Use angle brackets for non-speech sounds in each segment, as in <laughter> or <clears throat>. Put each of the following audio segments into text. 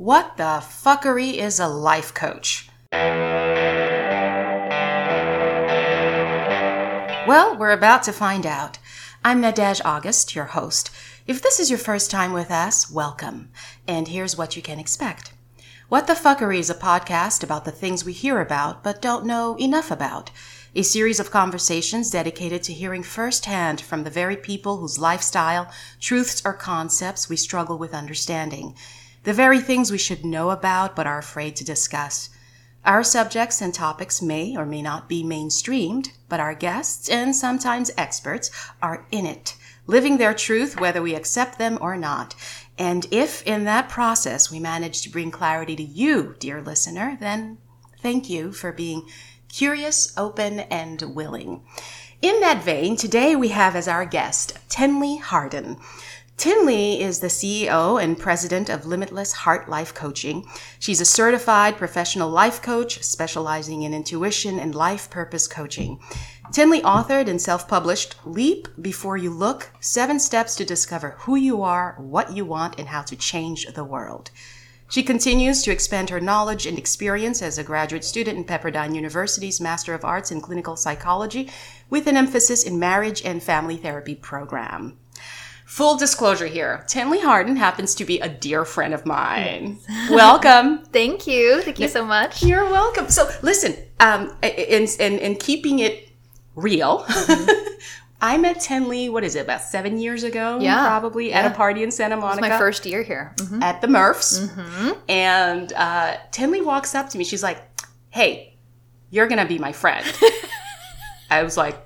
What the fuckery is a life coach? Well, we're about to find out. I'm Nadege August, your host. If this is your first time with us, welcome. And here's what you can expect. What the Fuckery is a podcast about the things we hear about but don't know enough about. A series of conversations dedicated to hearing firsthand from the very people whose lifestyle, truths, or concepts we struggle with understanding. The very things we should know about but are afraid to discuss. Our subjects and topics may or may not be mainstreamed, but our guests and sometimes experts are in it, living their truth whether we accept them or not. And if in that process we manage to bring clarity to you, dear listener, then thank you for being curious, open, and willing. In that vein, today we have as our guest Tenley Harden. Tinley is the CEO and president of Limitless Heart Life Coaching. She's a certified professional life coach specializing in intuition and life purpose coaching. Tinley authored and self published Leap Before You Look Seven Steps to Discover Who You Are, What You Want, and How to Change the World. She continues to expand her knowledge and experience as a graduate student in Pepperdine University's Master of Arts in Clinical Psychology with an emphasis in marriage and family therapy program. Full disclosure here Tinley Harden happens to be a dear friend of mine. Yes. <laughs> welcome. Thank you. Thank you so much. You're welcome. So, listen, um, in, in, in keeping it real, mm-hmm. <laughs> I met Tenley, what is it, about seven years ago? Yeah. Probably yeah. at a party in Santa Monica. my first year here. Mm-hmm. At the Murphs. Mm-hmm. And uh, Tenley walks up to me. She's like, hey, you're going to be my friend. <laughs> I was like,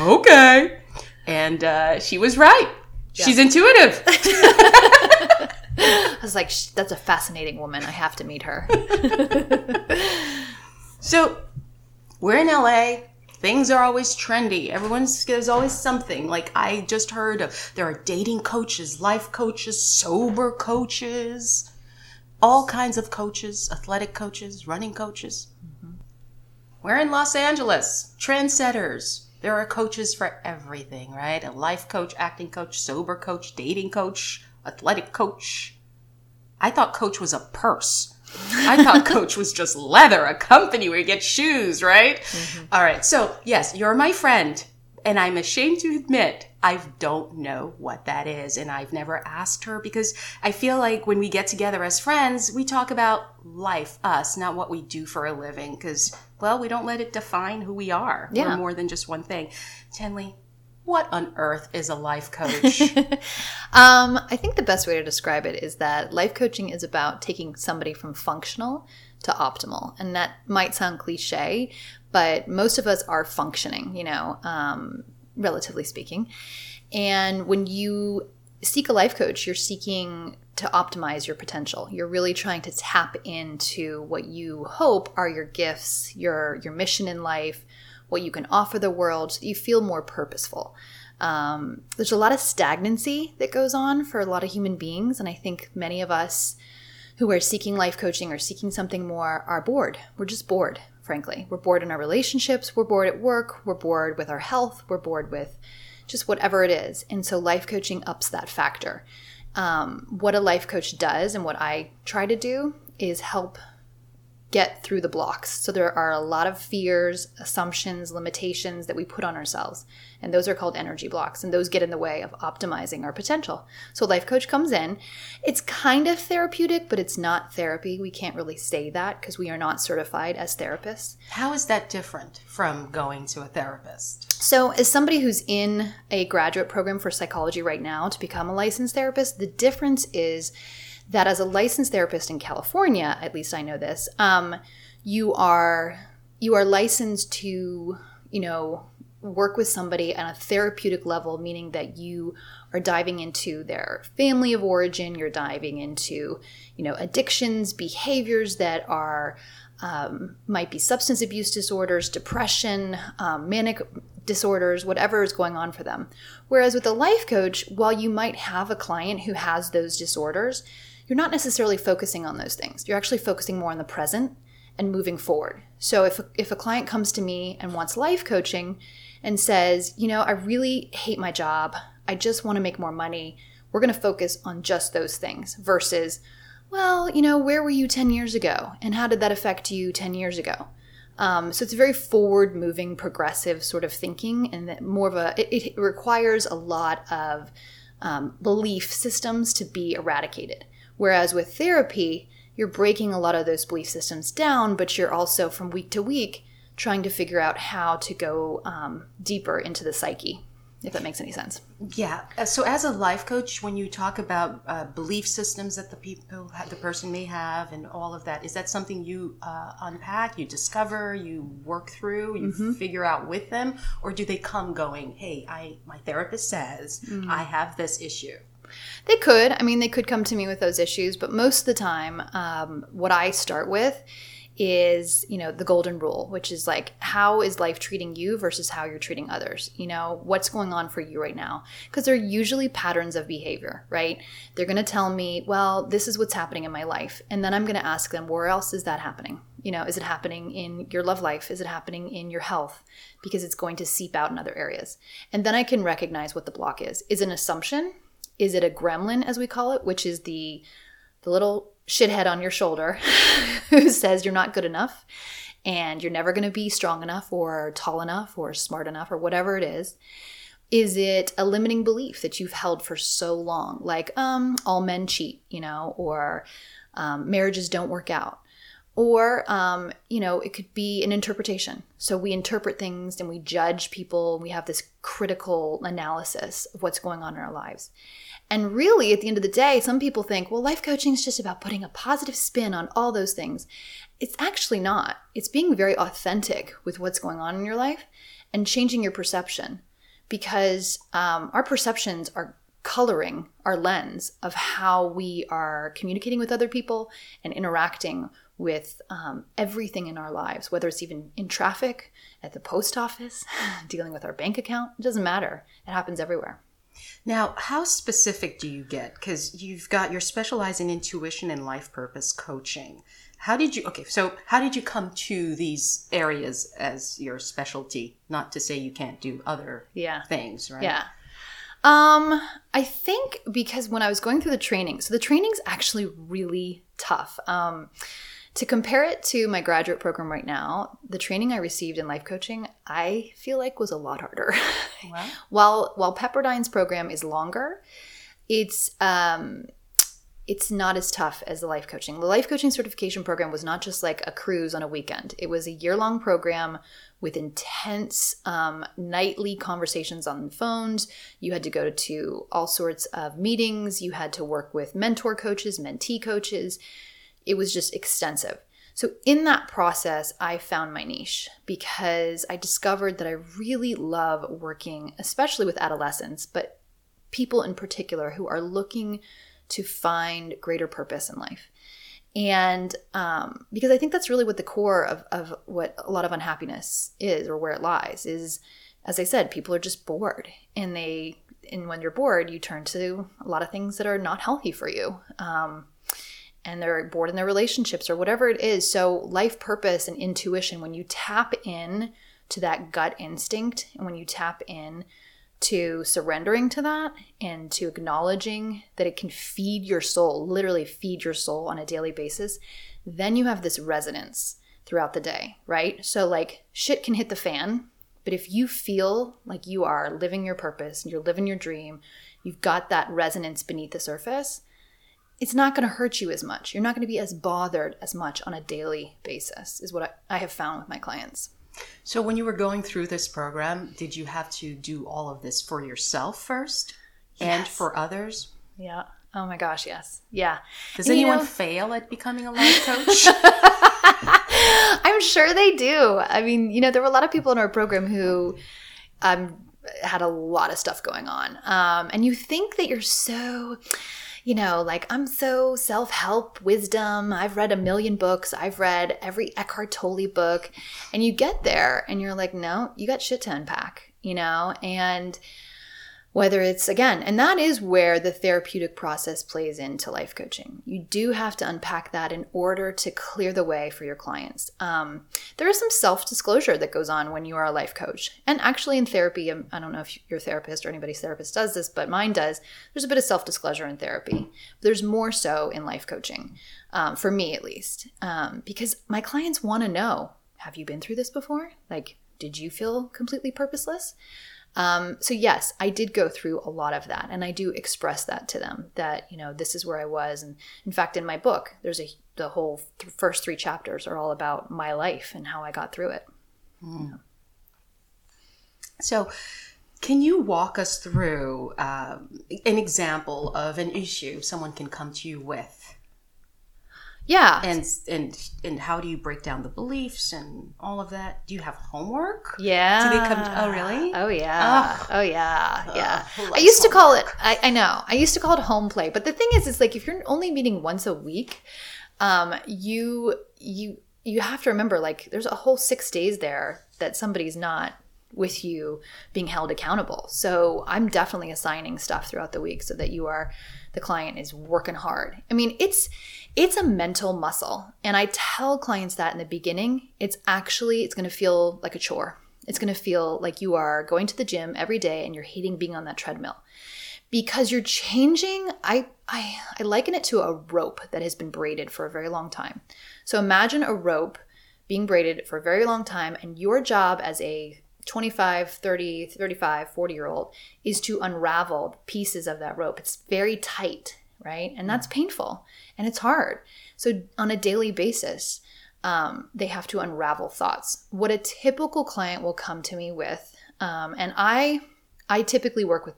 okay. And uh, she was right. Yeah. She's intuitive. <laughs> <laughs> I was like, that's a fascinating woman. I have to meet her. <laughs> so we're in LA. Things are always trendy. Everyone's there's always something. Like I just heard of there are dating coaches, life coaches, sober coaches, all kinds of coaches, athletic coaches, running coaches. Mm-hmm. We're in Los Angeles, trendsetters there are coaches for everything, right? A life coach, acting coach, sober coach, dating coach, athletic coach. I thought coach was a purse. I thought <laughs> coach was just leather, a company where you get shoes, right? Mm-hmm. All right. So, yes, you're my friend. And I'm ashamed to admit I don't know what that is. And I've never asked her because I feel like when we get together as friends, we talk about life, us, not what we do for a living. Because, well, we don't let it define who we are. Yeah. We're more than just one thing. Tenley, what on earth is a life coach? <laughs> um, I think the best way to describe it is that life coaching is about taking somebody from functional to optimal. And that might sound cliche, but most of us are functioning, you know, um, relatively speaking. And when you seek a life coach, you're seeking to optimize your potential. You're really trying to tap into what you hope are your gifts, your your mission in life, what you can offer the world so that you feel more purposeful. Um, there's a lot of stagnancy that goes on for a lot of human beings, and I think many of us who are seeking life coaching or seeking something more are bored. We're just bored frankly. We're bored in our relationships, we're bored at work, we're bored with our health, we're bored with just whatever it is. And so life coaching ups that factor. Um, what a life coach does and what I try to do is help get through the blocks. So there are a lot of fears, assumptions, limitations that we put on ourselves. And those are called energy blocks. And those get in the way of optimizing our potential. So life coach comes in. It's kind of therapeutic, but it's not therapy. We can't really say that because we are not certified as therapists. How is that different from going to a therapist? So, as somebody who's in a graduate program for psychology right now to become a licensed therapist, the difference is that as a licensed therapist in California, at least I know this, um, you are you are licensed to you know work with somebody on a therapeutic level, meaning that you are diving into their family of origin, you're diving into you know addictions, behaviors that are um, might be substance abuse disorders, depression, um, manic disorders, whatever is going on for them. Whereas with a life coach, while you might have a client who has those disorders, you're not necessarily focusing on those things. You're actually focusing more on the present and moving forward. So if if a client comes to me and wants life coaching and says, "You know, I really hate my job. I just want to make more money." We're going to focus on just those things versus well, you know, where were you 10 years ago? And how did that affect you 10 years ago? Um, so it's a very forward moving, progressive sort of thinking, and more of a, it, it requires a lot of um, belief systems to be eradicated. Whereas with therapy, you're breaking a lot of those belief systems down, but you're also from week to week trying to figure out how to go um, deeper into the psyche if that makes any sense. Yeah. Uh, so, as a life coach, when you talk about uh, belief systems that the people, the person may have, and all of that, is that something you uh, unpack, you discover, you work through, you mm-hmm. figure out with them, or do they come going, "Hey, I my therapist says mm-hmm. I have this issue." They could. I mean, they could come to me with those issues, but most of the time, um, what I start with is you know the golden rule which is like how is life treating you versus how you're treating others? You know what's going on for you right now? Because they're usually patterns of behavior right? They're going to tell me well this is what's happening in my life and then i'm going to ask them where else is that happening? You know is it happening in your love life? Is it happening in your health? Because it's going to seep out in other areas. And then i can recognize what the block is. Is an assumption is it a gremlin as we call it which is the the little shithead on your shoulder <laughs> who says you're not good enough and you're never going to be strong enough or tall enough or smart enough or whatever it is. Is it a limiting belief that you've held for so long? Like um all men cheat you know or um, marriages don't work out or um, you know it could be an interpretation so we interpret things and we judge people we have this critical analysis of what's going on in our lives and really, at the end of the day, some people think, well, life coaching is just about putting a positive spin on all those things. It's actually not. It's being very authentic with what's going on in your life and changing your perception because um, our perceptions are coloring our lens of how we are communicating with other people and interacting with um, everything in our lives, whether it's even in traffic, at the post office, <laughs> dealing with our bank account. It doesn't matter. It happens everywhere. Now, how specific do you get? Because you've got you're specializing in intuition and life purpose coaching. How did you? Okay, so how did you come to these areas as your specialty? Not to say you can't do other yeah. things, right? Yeah. Um, I think because when I was going through the training, so the training's actually really tough. Um, to compare it to my graduate program right now, the training I received in life coaching, I feel like was a lot harder. <laughs> Wow. while while Pepperdine's program is longer, it's um it's not as tough as the life coaching. The life coaching certification program was not just like a cruise on a weekend. It was a year long program with intense um, nightly conversations on phones. You had to go to all sorts of meetings. You had to work with mentor coaches, mentee coaches it was just extensive. So, in that process, I found my niche because I discovered that I really love working, especially with adolescents, but people in particular who are looking to find greater purpose in life. And um, because I think that's really what the core of, of what a lot of unhappiness is or where it lies is, as I said, people are just bored. And they, and when you're bored, you turn to a lot of things that are not healthy for you. Um, and they're bored in their relationships or whatever it is. So, life purpose and intuition, when you tap in to that gut instinct and when you tap in to surrendering to that and to acknowledging that it can feed your soul, literally feed your soul on a daily basis, then you have this resonance throughout the day, right? So, like, shit can hit the fan, but if you feel like you are living your purpose and you're living your dream, you've got that resonance beneath the surface it's not going to hurt you as much. You're not going to be as bothered as much on a daily basis, is what I, I have found with my clients. So, when you were going through this program, did you have to do all of this for yourself first yes. and for others? Yeah. Oh my gosh, yes. Yeah. Does and, anyone you know, fail at becoming a life coach? <laughs> I'm sure they do. I mean, you know, there were a lot of people in our program who um, had a lot of stuff going on. Um, and you think that you're so you know, like I'm so self help wisdom. I've read a million books. I've read every Eckhart Tolle book. And you get there and you're like, no, you got shit to unpack, you know? And whether it's again and that is where the therapeutic process plays into life coaching. You do have to unpack that in order to clear the way for your clients. Um, there is some self-disclosure that goes on when you are a life coach. And actually in therapy um, i don't know if your therapist or anybody's therapist does this but mine does there's a bit of self-disclosure in therapy. There's more so in life coaching um, for me at least um, because my clients want to know have you been through this before? Like did you feel completely purposeless um, so yes, I did go through a lot of that, and I do express that to them that you know this is where I was, and in fact, in my book, there's a the whole th- first three chapters are all about my life and how I got through it. Mm. So, can you walk us through uh, an example of an issue someone can come to you with? Yeah. And and and how do you break down the beliefs and all of that? Do you have homework? Yeah. Do they come? To, oh, really? Oh, yeah. Oh, oh yeah. Yeah. I used to call it. I, I know. I used to call it home play, but the thing is, it's like if you're only meeting once a week, um, you you you have to remember like there's a whole six days there that somebody's not with you being held accountable. So I'm definitely assigning stuff throughout the week so that you are the client is working hard. I mean, it's it's a mental muscle. And I tell clients that in the beginning, it's actually it's going to feel like a chore. It's going to feel like you are going to the gym every day and you're hating being on that treadmill. Because you're changing, I, I I liken it to a rope that has been braided for a very long time. So imagine a rope being braided for a very long time and your job as a 25, 30, 35, 40 year old is to unravel pieces of that rope. It's very tight, right? And that's painful and it's hard. So, on a daily basis, um, they have to unravel thoughts. What a typical client will come to me with, um, and I, I typically work with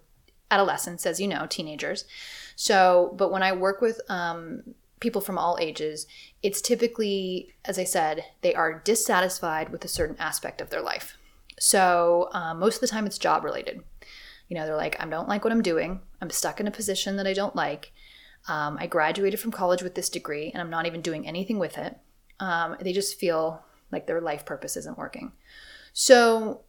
adolescents, as you know, teenagers. So, but when I work with um, people from all ages, it's typically, as I said, they are dissatisfied with a certain aspect of their life. So um, most of the time, it's job related. You know, they're like, I don't like what I'm doing. I'm stuck in a position that I don't like. Um, I graduated from college with this degree and I'm not even doing anything with it. Um, they just feel like their life purpose isn't working. So,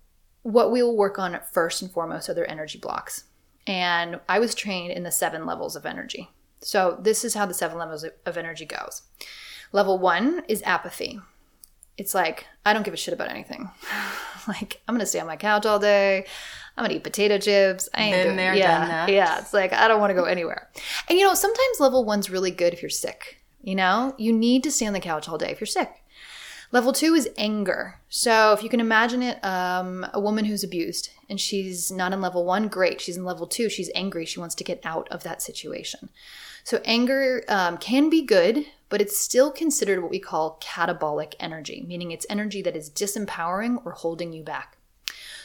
what we will work on first and foremost are their energy blocks. And I was trained in the seven levels of energy. So, this is how the seven levels of energy goes. Level one is apathy. It's like, I don't give a shit about anything. <laughs> <laughs> like, I'm gonna stay on my couch all day. I'm gonna eat potato chips. I ain't Been doing, there, yeah, done that. Yeah, it's like I don't want to go anywhere. And you know, sometimes level one's really good if you're sick. You know, you need to stay on the couch all day if you're sick. Level two is anger. So if you can imagine it, um, a woman who's abused and she's not in level one, great. She's in level two. She's angry. She wants to get out of that situation. So anger um, can be good, but it's still considered what we call catabolic energy, meaning it's energy that is disempowering or holding you back.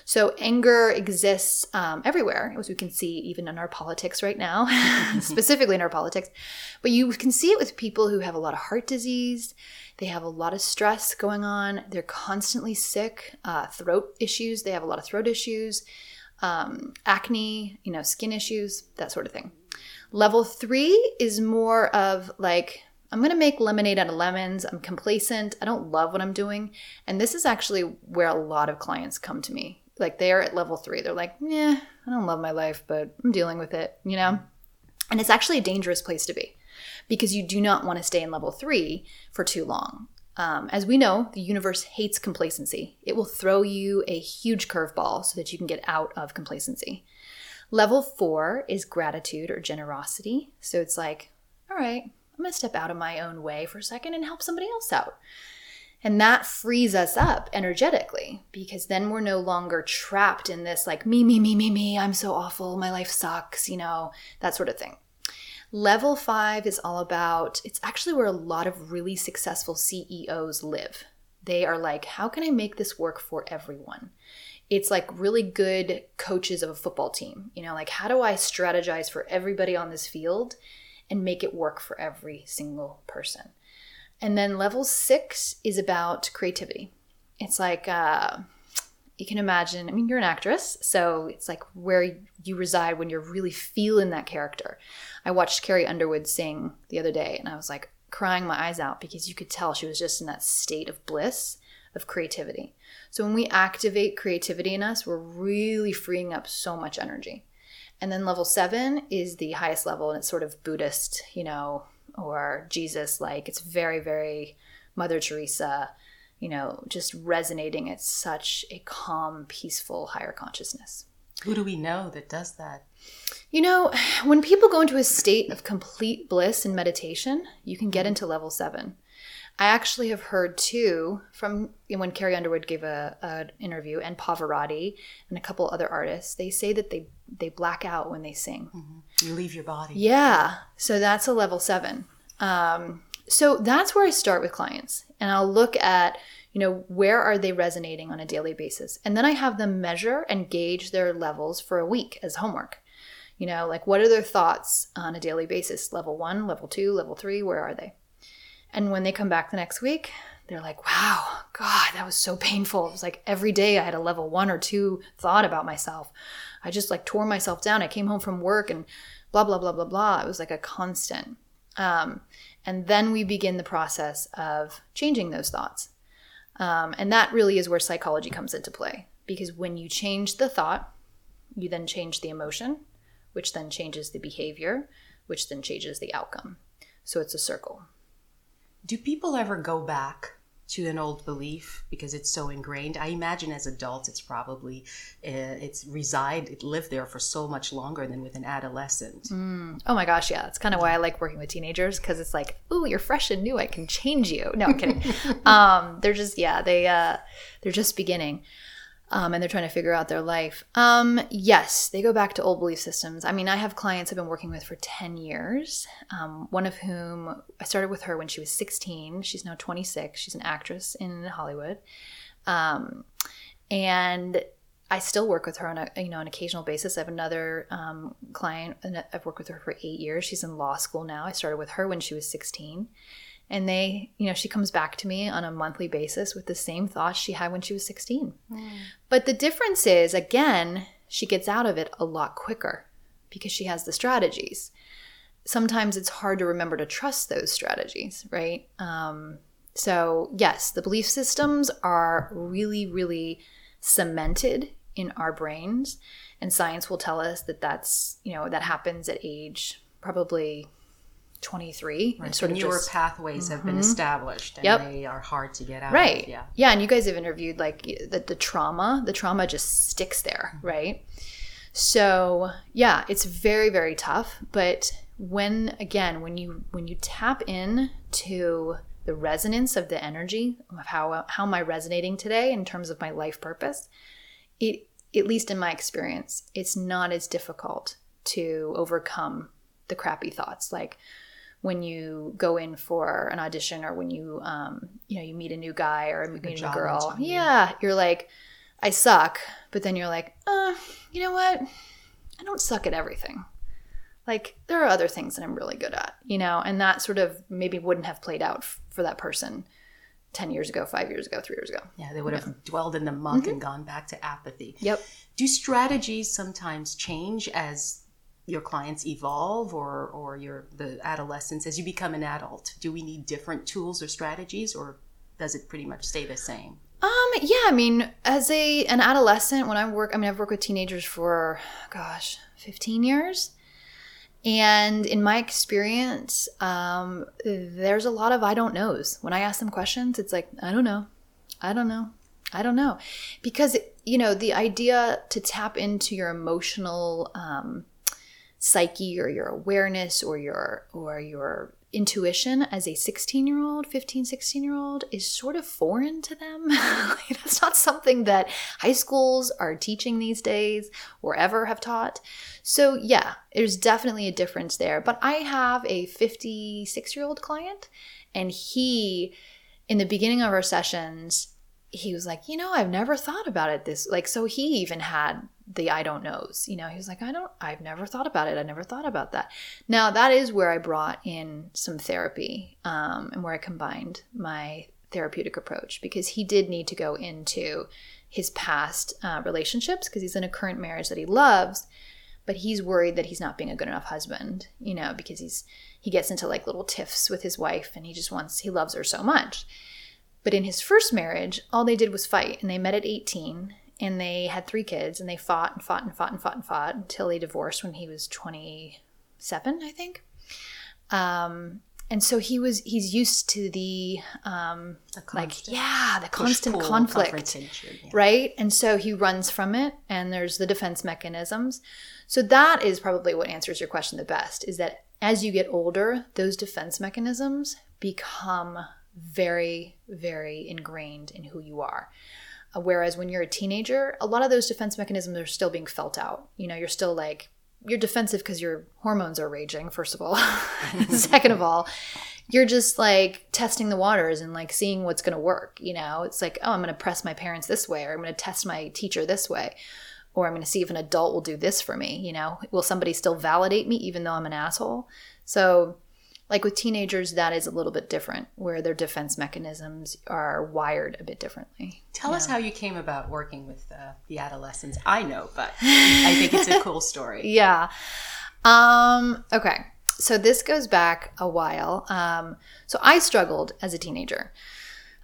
So anger exists um, everywhere, as we can see even in our politics right now, <laughs> <laughs> specifically in our politics. But you can see it with people who have a lot of heart disease. They have a lot of stress going on. They're constantly sick, uh, throat issues. They have a lot of throat issues, um, acne, you know, skin issues, that sort of thing. Level three is more of like I'm to make lemonade out of lemons. I'm complacent. I don't love what I'm doing. And this is actually where a lot of clients come to me. Like they're at level three. They're like, yeah, I don't love my life, but I'm dealing with it, you know? And it's actually a dangerous place to be because you do not want to stay in level three for too long. Um, as we know, the universe hates complacency. It will throw you a huge curveball so that you can get out of complacency. Level four is gratitude or generosity. So it's like, all right, I'm going to step out of my own way for a second and help somebody else out. And that frees us up energetically because then we're no longer trapped in this like, me, me, me, me, me, I'm so awful, my life sucks, you know, that sort of thing. Level five is all about, it's actually where a lot of really successful CEOs live. They are like, how can I make this work for everyone? It's like really good coaches of a football team. You know, like, how do I strategize for everybody on this field and make it work for every single person. And then level six is about creativity. It's like, uh, you can imagine, I mean, you're an actress, so it's like where you reside when you're really feeling that character. I watched Carrie Underwood sing the other day, and I was like crying my eyes out because you could tell she was just in that state of bliss, of creativity. So when we activate creativity in us, we're really freeing up so much energy. And then level seven is the highest level, and it's sort of Buddhist, you know, or Jesus like. It's very, very Mother Teresa, you know, just resonating at such a calm, peaceful, higher consciousness. Who do we know that does that? You know, when people go into a state of complete bliss in meditation, you can get mm-hmm. into level seven. I actually have heard too from when Carrie Underwood gave a an interview and Pavarotti and a couple other artists. They say that they they black out when they sing. Mm-hmm. You leave your body. Yeah, so that's a level seven. Um, so that's where I start with clients, and I'll look at you know where are they resonating on a daily basis, and then I have them measure and gauge their levels for a week as homework. You know, like what are their thoughts on a daily basis? Level one, level two, level three. Where are they? And when they come back the next week, they're like, wow, God, that was so painful. It was like every day I had a level one or two thought about myself. I just like tore myself down. I came home from work and blah, blah, blah, blah, blah. It was like a constant. Um, and then we begin the process of changing those thoughts. Um, and that really is where psychology comes into play. Because when you change the thought, you then change the emotion, which then changes the behavior, which then changes the outcome. So it's a circle. Do people ever go back to an old belief because it's so ingrained? I imagine as adults, it's probably uh, it's reside it lived there for so much longer than with an adolescent. Mm. Oh my gosh, yeah, that's kind of why I like working with teenagers because it's like, ooh, you're fresh and new. I can change you. No, I'm kidding. <laughs> um, they're just yeah, they uh, they're just beginning um, and they're trying to figure out their life. Um, yes, they go back to old belief systems. I mean, I have clients I've been working with for 10 years, um, one of whom I started with her when she was 16. She's now 26. She's an actress in Hollywood. Um, and I still work with her on a you know an occasional basis. I have another um, client, and I've worked with her for eight years. She's in law school now. I started with her when she was 16 and they you know she comes back to me on a monthly basis with the same thoughts she had when she was 16 mm. but the difference is again she gets out of it a lot quicker because she has the strategies. Sometimes it's hard to remember to trust those strategies right? Um, so yes the belief systems are really really cemented in our brains. And science will tell us that that's you know that happens at age probably 23 right. sort of newer just, pathways mm-hmm. have been mm-hmm. established and yep. they are hard to get out right of, yeah yeah and you guys have interviewed like the, the trauma the trauma just sticks there mm-hmm. right so yeah it's very very tough but when again when you when you tap in to the resonance of the energy of how how am i resonating today in terms of my life purpose it at least in my experience it's not as difficult to overcome the crappy thoughts like when you go in for an audition or when you um, you know you meet a new guy or you meet a new girl yeah you're like i suck but then you're like uh, you know what i don't suck at everything like there are other things that i'm really good at you know and that sort of maybe wouldn't have played out f- for that person 10 years ago, five years ago, three years ago. Yeah, they would have yeah. dwelled in the muck mm-hmm. and gone back to apathy. Yep. Do strategies sometimes change as your clients evolve or or your the adolescents as you become an adult do we need different tools or strategies or does it pretty much stay the same? Um yeah i mean as a an adolescent when i work i mean i've worked with teenagers for gosh 15 years. And in my experience um there's a lot of i don't knows. When i ask them questions it's like i don't know. I don't know. I don't know. Because, you know, the idea to tap into your emotional um, psyche or your awareness or your or your intuition as a 16 year old 15 16 year old is sort of foreign to them. <laughs> That's not something that high schools are teaching these days or ever have taught. So yeah there's definitely a difference there. But i have a 56 year old client and he in the beginning of our sessions he was like you know i've never thought about it this like so he even had the I don't knows. You know, he was like, I don't, I've never thought about it. I never thought about that. Now, that is where I brought in some therapy um, and where I combined my therapeutic approach because he did need to go into his past uh, relationships because he's in a current marriage that he loves but he's worried that he's not being a good enough husband you know because he's he gets into like little tiffs with his wife and he just wants he loves her so much but in his first marriage all they did was fight and they met at 18 and they had three kids, and they fought and fought and fought and fought and fought until they divorced when he was 27, I think. Um, and so he was he's used to the um The like yeah the constant conflict yeah. right and so he runs from it and there's the defense mechanisms so that is probably what answers your question the best is that as you get older those defense mechanisms become very very ingrained in who you are. Uh, whereas when you're a teenager a lot of those defense mechanisms are still being felt out. You know you're still like you're defensive because your hormones are raging first of all. <laughs> <laughs> Second of all you're just like testing the waters and like seeing what's going to work you know? It's like oh i'm going to press my parents this way or i'm going to test my teacher this way or i'm going to see if an adult will do this for me you know? Will somebody still validate me even though i'm an asshole? So like with teenagers that is a little bit different where their defense mechanisms are wired a bit differently Tell us how you came about working with uh, the adolescents. I know, but <laughs> I think it's a cool story. Yeah. Um, okay. So this goes back a while. Um, so I struggled as a teenager.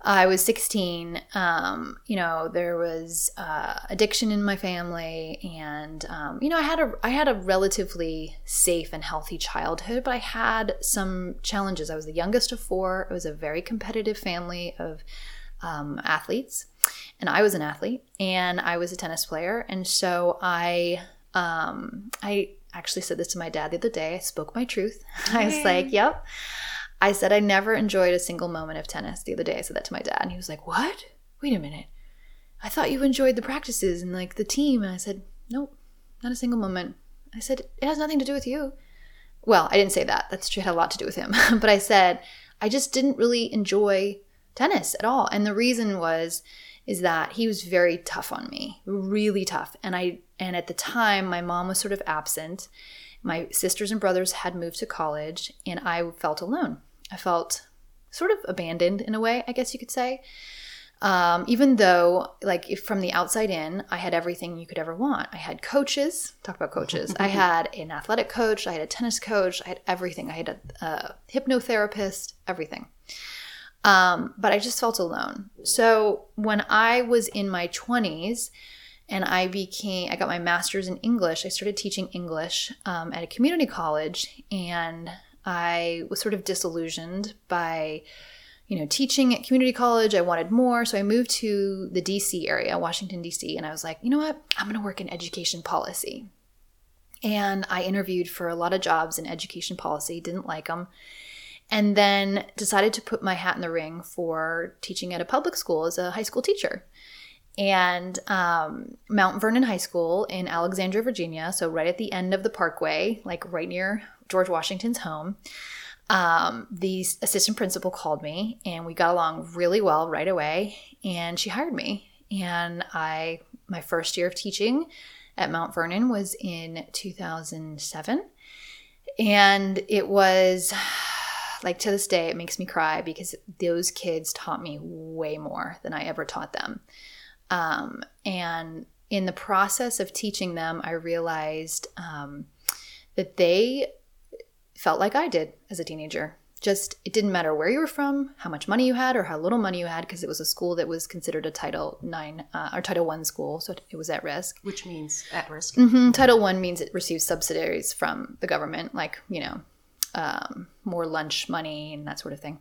I was 16. Um, you know, there was uh, addiction in my family, and um, you know, I had a I had a relatively safe and healthy childhood, but I had some challenges. I was the youngest of four. It was a very competitive family of um, athletes, and I was an athlete, and I was a tennis player, and so I um, I actually said this to my dad the other day. I spoke my truth. <laughs> I was like, "Yep." I said I never enjoyed a single moment of tennis. The other day, I said that to my dad, and he was like, "What? Wait a minute. I thought you enjoyed the practices and like the team." And I said, "Nope, not a single moment." I said, "It has nothing to do with you." Well, I didn't say that. That's had a lot to do with him. <laughs> but I said I just didn't really enjoy tennis at all, and the reason was is that he was very tough on me, really tough. And I and at the time, my mom was sort of absent. My sisters and brothers had moved to college, and I felt alone. I felt sort of abandoned in a way, I guess you could say. Um, even though, like, if from the outside in, I had everything you could ever want. I had coaches, talk about coaches. I <laughs> had an athletic coach, I had a tennis coach, I had everything. I had a, a hypnotherapist, everything. Um, but I just felt alone. So when I was in my 20s, and I became, I got my master's in English. I started teaching English um, at a community college, and I was sort of disillusioned by, you know, teaching at community college. I wanted more, so I moved to the DC area, Washington DC, and I was like, you know what, I'm going to work in education policy. And I interviewed for a lot of jobs in education policy, didn't like them, and then decided to put my hat in the ring for teaching at a public school as a high school teacher and um, Mount Vernon High School in Alexandria, Virginia. So, right at the end of the parkway, like right near George Washington's home. Um, the assistant principal called me and we got along really well right away. And she hired me. And I, my first year of teaching at Mount Vernon was in 2007. And it was <sighs> like to this day, it makes me cry because those kids taught me way more than I ever taught them. Um, and in the process of teaching them, I realized um, that they felt like I did as a teenager. Just it didn't matter where you were from, how much money you had, or how little money you had, because it was a school that was considered a Title Nine uh, or Title One school, so it was at risk. Which means at risk. hmm Title One means it receives subsidies from the government, like you know, um, more lunch money and that sort of thing,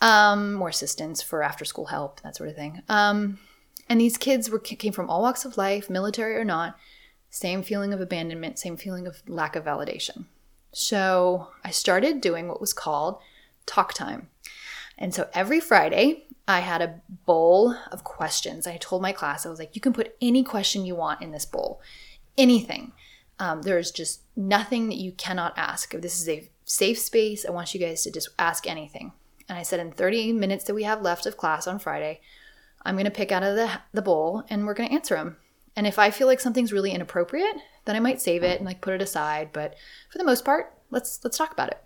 um, more assistance for after school help, that sort of thing. Um, and these kids were came from all walks of life, military or not, same feeling of abandonment, same feeling of lack of validation. So I started doing what was called talk time. And so every Friday, I had a bowl of questions. I told my class, I was like, you can put any question you want in this bowl, anything. Um, there's just nothing that you cannot ask. This is a safe space, I want you guys to just ask anything. And I said, in 30 minutes that we have left of class on Friday, I'm going to pick out of the, the bowl and we're going to answer them. And if I feel like something's really inappropriate, then I might save it and like put it aside. But for the most part, let's let's talk about it.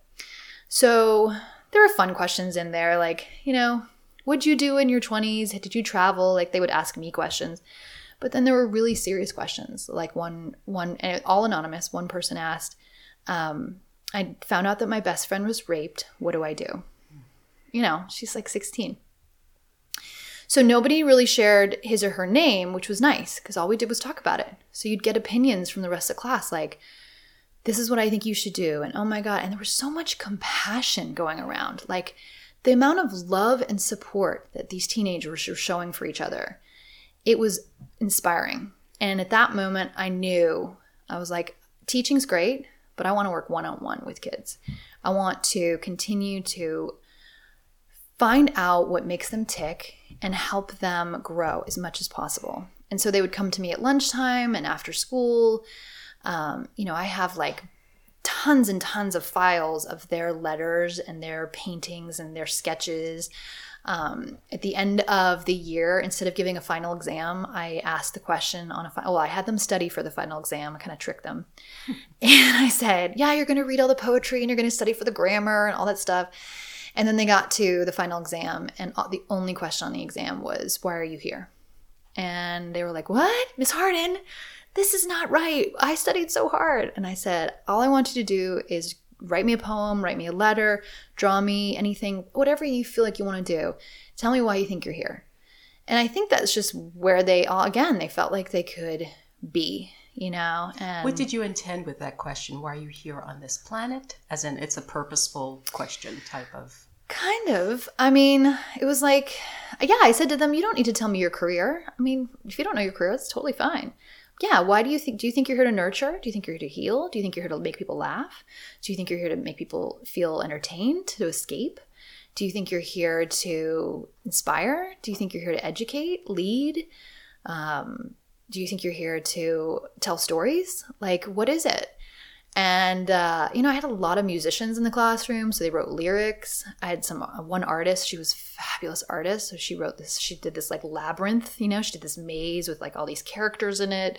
So there are fun questions in there, like you know, what'd you do in your 20s? Did you travel? Like they would ask me questions. But then there were really serious questions, like one one all anonymous. One person asked, um, "I found out that my best friend was raped. What do I do?" You know, she's like 16. So nobody really shared his or her name, which was nice because all we did was talk about it. So you'd get opinions from the rest of the class, like, this is what I think you should do. And oh my God. And there was so much compassion going around. Like the amount of love and support that these teenagers were showing for each other, it was inspiring. And at that moment, I knew I was like, teaching's great, but I want to work one on one with kids. I want to continue to find out what makes them tick and help them grow as much as possible. And so they would come to me at lunchtime and after school. Um, you know, I have like tons and tons of files of their letters and their paintings and their sketches. Um, at the end of the year, instead of giving a final exam, I asked the question on a final. Well, I had them study for the final exam. I kind of tricked them, <laughs> <laughs> and I said, "Yeah, you're going to read all the poetry and you're going to study for the grammar and all that stuff." And then they got to the final exam, and the only question on the exam was, Why are you here? And they were like, What? Miss Harden, this is not right. I studied so hard. And I said, All I want you to do is write me a poem, write me a letter, draw me anything, whatever you feel like you want to do. Tell me why you think you're here. And I think that's just where they all, again, they felt like they could be you know and what did you intend with that question why are you here on this planet as in it's a purposeful question type of Kind of. I mean, it was like, yeah, I said to them, you don't need to tell me your career. I mean, if you don't know your career, that's totally fine. Yeah, why do you think, do you think you're here to nurture? Do you think you're here to heal? Do you think you're here to make people laugh? Do you think you're here to make people feel entertained, to escape? Do you think you're here to inspire? Do you think you're here to educate, lead? Um, do you think you're here to tell stories? Like, what is it? And uh, you know, I had a lot of musicians in the classroom, so they wrote lyrics. I had some uh, one artist; she was fabulous artist, so she wrote this. She did this like labyrinth, you know, she did this maze with like all these characters in it.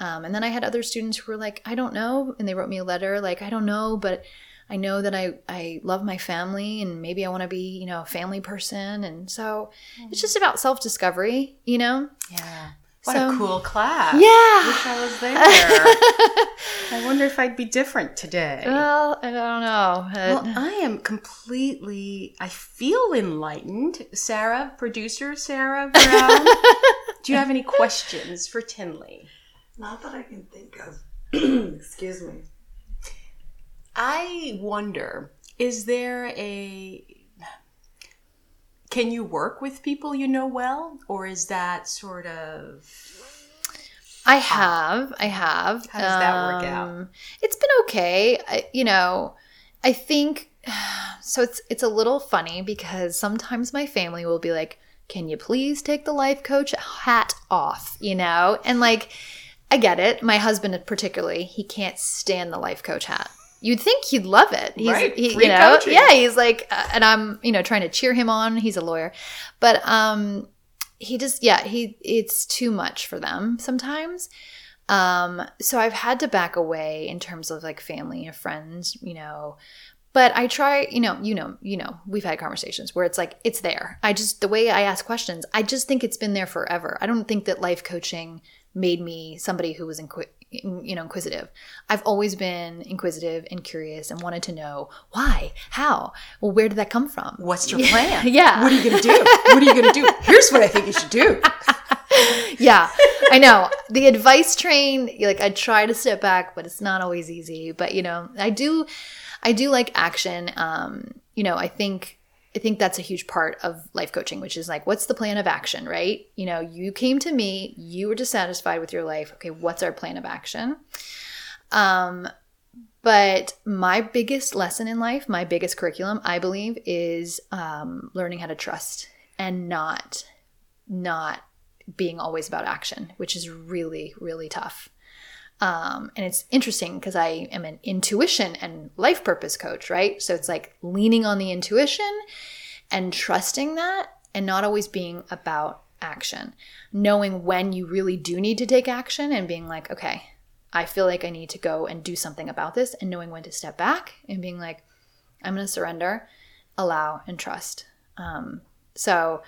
Um, and then I had other students who were like, I don't know, and they wrote me a letter like, I don't know, but I know that I I love my family, and maybe I want to be, you know, a family person. And so mm-hmm. it's just about self discovery, you know. Yeah. What so, a cool class. Yeah. Wish I was there. <laughs> I wonder if I'd be different today. Well, I don't know. Well, I am completely, I feel enlightened. Sarah, producer Sarah Brown, <laughs> do you have any questions for Tinley? Not that I can think of. <clears throat> Excuse me. I wonder, is there a can you work with people you know well, or is that sort of? I have, I have. How does that work out? Um, it's been okay. I, you know, I think <sighs> so. It's it's a little funny because sometimes my family will be like, "Can you please take the life coach hat off?" You know, and like. I get it. My husband, particularly, he can't stand the life coach hat. You'd think he'd love it. He's, right. He, you know, coaching. yeah, he's like, uh, and I'm, you know, trying to cheer him on. He's a lawyer, but um, he just, yeah, he, it's too much for them sometimes. Um, so I've had to back away in terms of like family and friends, you know. But I try, you know, you know, you know, we've had conversations where it's like it's there. I just the way I ask questions, I just think it's been there forever. I don't think that life coaching made me somebody who was inqu- you know inquisitive. I've always been inquisitive and curious and wanted to know why how well where did that come from? What's your <laughs> plan? Yeah. What are you gonna do? What are you gonna do? Here's what i think you should do. <laughs> Yeah i know. The advice train like i try to step back but it's not always easy. But you know i do i do like action. Um you know i think I think that's a huge part of life coaching, which is like, what's the plan of action, right? You know, you came to me, you were dissatisfied with your life. Okay, what's our plan of action? Um, but my biggest lesson in life, my biggest curriculum, I believe, is um, learning how to trust and not, not being always about action, which is really, really tough. Um, and it's interesting because I am an intuition and life purpose coach, right? So it's like leaning on the intuition and trusting that and not always being about action. Knowing when you really do need to take action and being like, okay, I feel like I need to go and do something about this, and knowing when to step back and being like, I'm going to surrender, allow, and trust. Um, so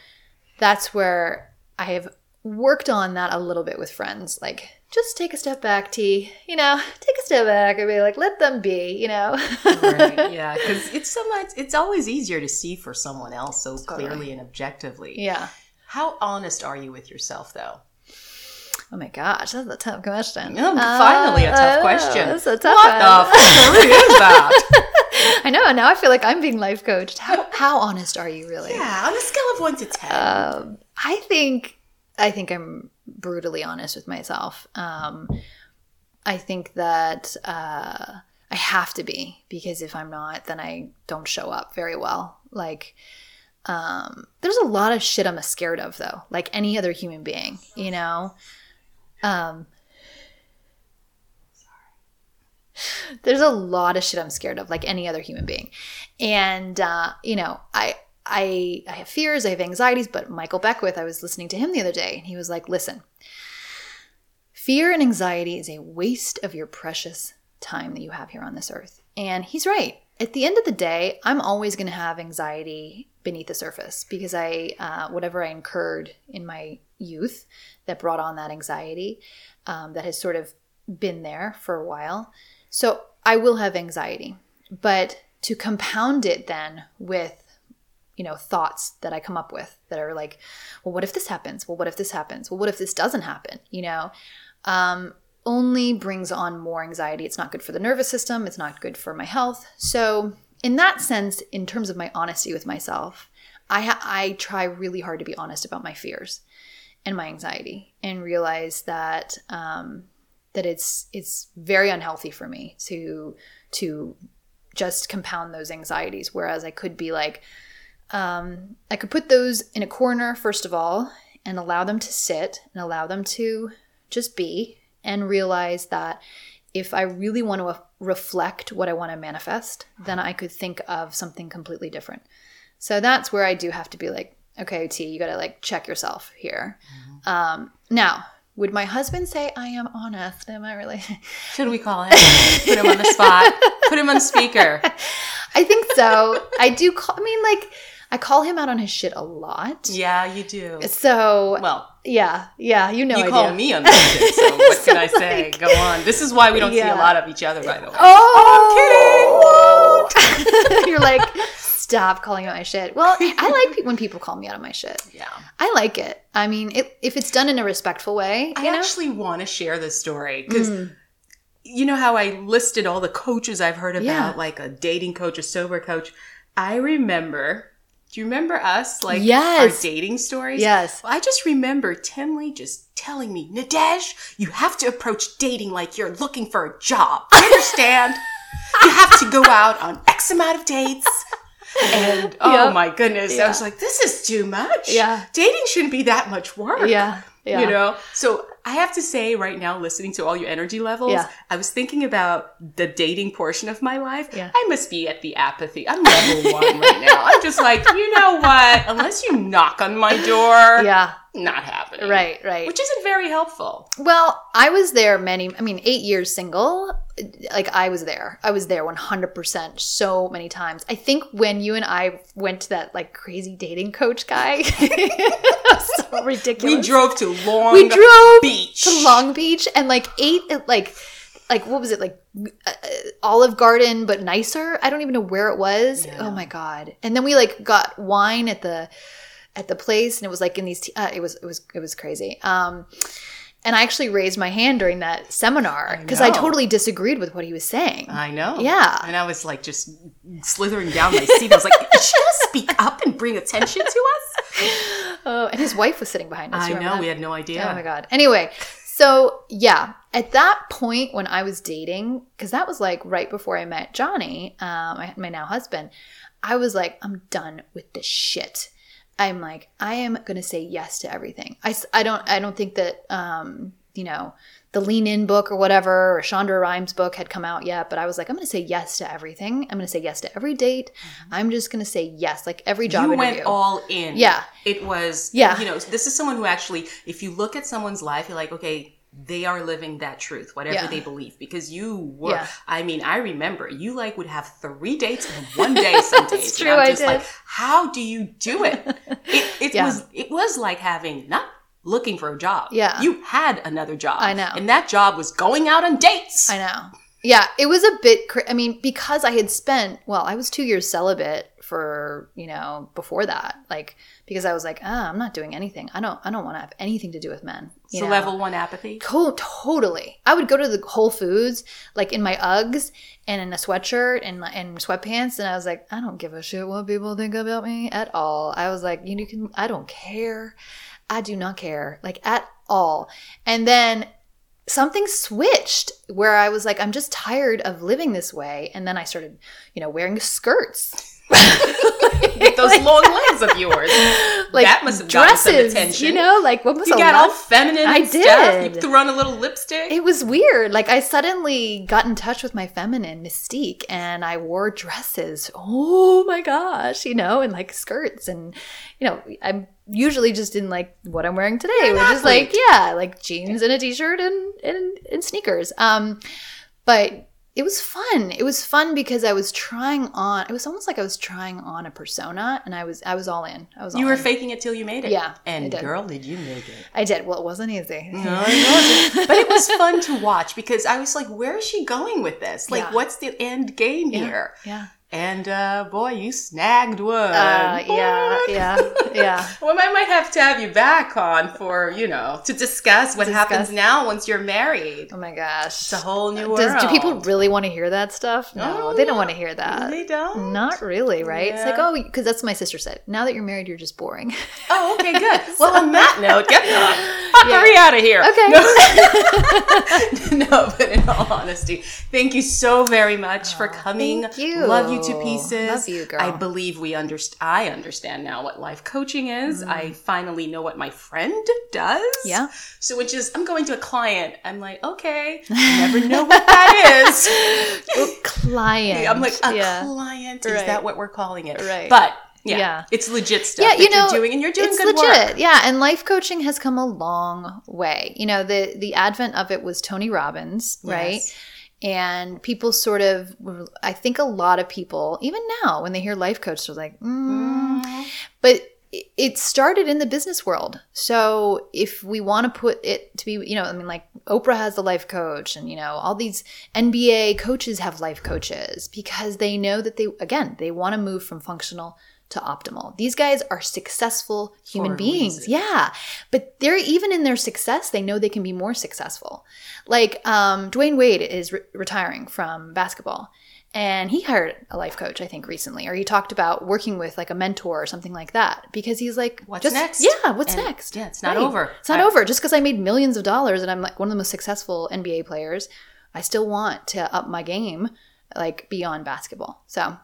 that's where I have worked on that a little bit with friends. Like, just take a step back, T. You know, take a step back and be like, let them be. You know. right. <laughs> Yeah, because it's so much. It's always easier to see for someone else so totally. clearly and objectively. Yeah. How honest are you with yourself, though? Oh my gosh, that's a tough question. Oh, finally, a tough Uh, question. That's a tough what one. the <laughs> fuck is that? <laughs> I know. Now I feel like I'm being life coached. How how honest are you really? yeah, on a scale of one to ten. Um, I think I think I'm brutally honest with myself. Um, I think that uh, I have to be because if I'm not, then I don't show up very well. Like, um, there's a lot of shit I'm scared of, though. Like any other human being, you know. Um, there's a lot of shit I'm scared of, like any other human being, and uh, you know, I I I have fears, I have anxieties, but Michael Beckwith, I was listening to him the other day, and he was like, "Listen, fear and anxiety is a waste of your precious time that you have here on this earth." And he's right. At the end of the day, I'm always going to have anxiety beneath the surface because I uh, whatever I incurred in my youth that brought on that anxiety um, that has sort of been there for a while. So I will have anxiety, but to compound it then with you know thoughts that i come up with that are like well what if this happens? Well what if this happens? Well what if this doesn't happen? You know um, only brings on more anxiety. It's not good for the nervous system. It's not good for my health. So in that sense in terms of my honesty with myself i ha- i try really hard to be honest about my fears and my anxiety and realize that um, that it's it's very unhealthy for me to to just compound those anxieties. Whereas i could be like um, I could put those in a corner, first of all, and allow them to sit and allow them to just be and realize that if I really want to reflect what I want to manifest, then I could think of something completely different. So that's where I do have to be like, okay, T, you got to like check yourself here. Um, now, would my husband say I am honest? Am I really? Should we call him? Put him on the spot. Put him on speaker. <laughs> I think so. I do call, I mean, like, I call him out on his shit a lot. Yeah, you do. So, Well, yeah, yeah, you know you I call do. me on that shit, so <laughs> what So, can I say? like- Go on. This is why we don't see a lot of each other, by the way. Oh, <laughs> You're like, stop calling out my shit. Well, I like when people call me out on my shit. Yeah. I like it. I mean, it, if it's done in a respectful way, I know. actually want to share this story because Mm. you know how I listed all the coaches I've heard about, Yeah. like a dating coach, a sober coach. I remember. Do you remember us, like Yes. our dating stories? Yes. I just remember Tenley just telling me, Nadej, you have to approach dating like you're looking for a job. You understand? <laughs> you have to go out on X amount of dates. And oh Yep. my goodness, I was like, this is too much. Yeah. Dating shouldn't be that much work. Yeah, yeah. You know? So I have to say right now, listening to all your energy levels, Yeah. I was thinking about the dating portion of my life. Yeah. I must be at the apathy. I'm level one right now. I'm just like, you know what? <laughs> Unless you knock on my door, Yeah, not happening. right, right. Which isn't very helpful. Well, I was there many, I mean, eight years single. Like, I was there. I was there 100% so many times. I think when you and I went to that, like, crazy dating coach guy, <laughs> so ridiculous. We drove to Long We drove Beach. to Long Beach and, like, ate at, like, like, what was it? Like, uh, uh, Olive Garden, but nicer. I don't even know where it was. Yeah. Oh my God. And then we, like, got wine at the, at the place and it was like in these t- uh, it was it was it was crazy um and i actually raised my hand during that seminar because I, know. totally disagreed with what he was saying I know. Yeah. And I was like just slithering down my seat. I was like, should I speak up and bring attention to us? <laughs> oh and his wife was sitting behind us I know, remember we had no idea. oh my god anyway so yeah at that point when i was dating because that was like right before i met johnny um, my, my now husband i was like i'm done with this shit i'm like i am gonna say yes to everything i, I don't i don't think that um, you know the lean in book or whatever or Shonda Rhimes book had come out yet but i was like i'm gonna say yes to everything i'm gonna say yes to every date i'm just gonna say yes like every job Mm-hmm. you interview went all in. Yeah. It was, Yeah. you know, this is someone who actually, if you look at someone's life, you're like, okay, they are living that truth, whatever Yeah. they believe. Because you were, Yeah. I mean, I remember you like would have three dates in one day some <laughs> days. That's And true, I'm I just like, did. how do you do it? <laughs> It, it Yeah. was, it was like having not looking for a job. Yeah. You had another job. I know. And that job was going out on dates. i know Yeah, it was a bit. Cra- I mean, because I had spent well, I was two years celibate for you know before that, like because I was like, ah, I'm not doing anything. I don't. I don't want to have anything to do with men. you So know? level one apathy. Co- totally. I would go to the Whole Foods like in my Uggs and in a sweatshirt and and sweatpants, and I was like, I don't give a shit what people think about me at all. I was like, you can. I don't care. I do not care, like at all. And then something switched where I was like, I'm just tired of living this way. And then I started, you know, wearing skirts. <laughs> Those long legs of yours. <laughs> Like that must have gotten some dresses, attention. you know, like what was You got all feminine I and stuff. You threw on a little lipstick. It was weird. Like I suddenly got in touch with my feminine mystique and I wore dresses. Oh my gosh, you know, and like skirts and you know, I'm usually just in like what I'm wearing today, You're which is like yeah, like jeans and a t-shirt and and, and sneakers. Um but it was fun. It was fun because I was trying on. It was almost like I was trying on a persona, and I was I was all in. I was. you were in. faking it till you made it. Yeah, And did. girl, did you make it. I did. Well, it wasn't easy. No, it wasn't. but it was <laughs> fun to watch because I was like, where is she going with this? Like, Yeah. what's the end game Yeah. here? Yeah. And uh, boy, you snagged one. Uh, yeah. Yeah. <laughs> Yeah. Well, I might have to have you back on for, you know, to discuss what Discuss. happens now once you're married. Oh my gosh. It's a whole new world. Does, do people really want to hear that stuff? No, they don't Oh, want to hear that. They don't? Not really, right? It's like, oh, because that's what my sister said. Now that you're married, you're just boring. <laughs> Oh, okay, good. <laughs> Well, on that note, get the fuckery out of here. Okay. No. no, but in all honesty, thank you so very much for coming. thank you. Love you to pieces. Love you, girl. I believe we understand. I understand now what life coaching is. I finally know what my friend does. Mm. Yeah. So, which is, I'm going to a client. I'm like, okay, <laughs> I never know what that is. Client. I'm like, a yeah. client. Is Right. that what we're calling it? Right. But yeah, Yeah. it's legit stuff yeah, that you know, you're doing, and you're doing it's good legit. work. Yeah, and life coaching has come a long way. You know, the the advent of it was Tony Robbins, right? Yes. And people sort of i think a lot of people, even now, when they hear life coach, they're like, mm. but it- it started in the business world. So if we want to put it to be, you know, I mean, like Oprah has the life coach, and you know, all these NBA coaches have life coaches because they know that they, again, they want to move from functional to optimal. These guys are successful human beings. reason. Yeah. But they're even in their success, they know they can be more successful. Like um, Dwyane Wade is re- retiring from basketball. And he hired a life coach, I think, recently, or he talked about working with like a mentor or something like that because he's like, What's just- next? Yeah, what's And, next? yeah, it's not Right. over. It's not I- over. Just because I made millions of dollars and I'm like one of the most successful NBA players, I still want to up my game, like beyond basketball. So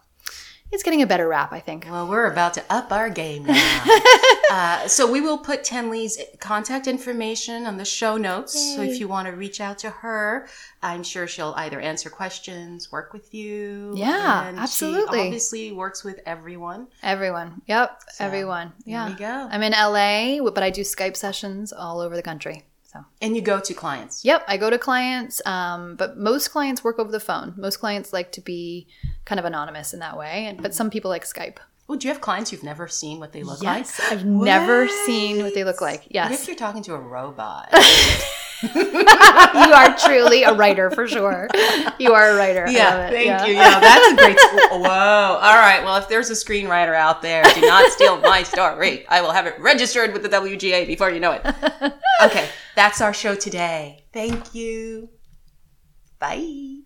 it's getting a better rap, I think. Well, we're about to up our game now. <laughs> uh, so we will put Tenley's contact information on the show notes. So if you want to reach out to her, I'm sure she'll either answer questions, work with you. Yeah, and absolutely. She obviously works with everyone. Everyone. Yep. everyone. Yeah. we go. I'm in LA, but I do Skype sessions all over the country. So, And you go to clients. yep, I go to clients, um, but most clients work over the phone. Most clients like to be kind of anonymous in that way, and, but some people like Skype. Oh, do you have clients you've never seen what they look Yes, like? I've never seen what they look like. Yes. What if you're talking to a robot? <laughs> you are truly a writer for sure. You are a writer. Yeah, thank Yeah. you. Yeah, that's a great. Whoa! All right. Well, if there's a screenwriter out there, do not steal my story. I will have it registered with the WGA before you know it. <laughs> Okay, that's our show today. Thank you. Bye.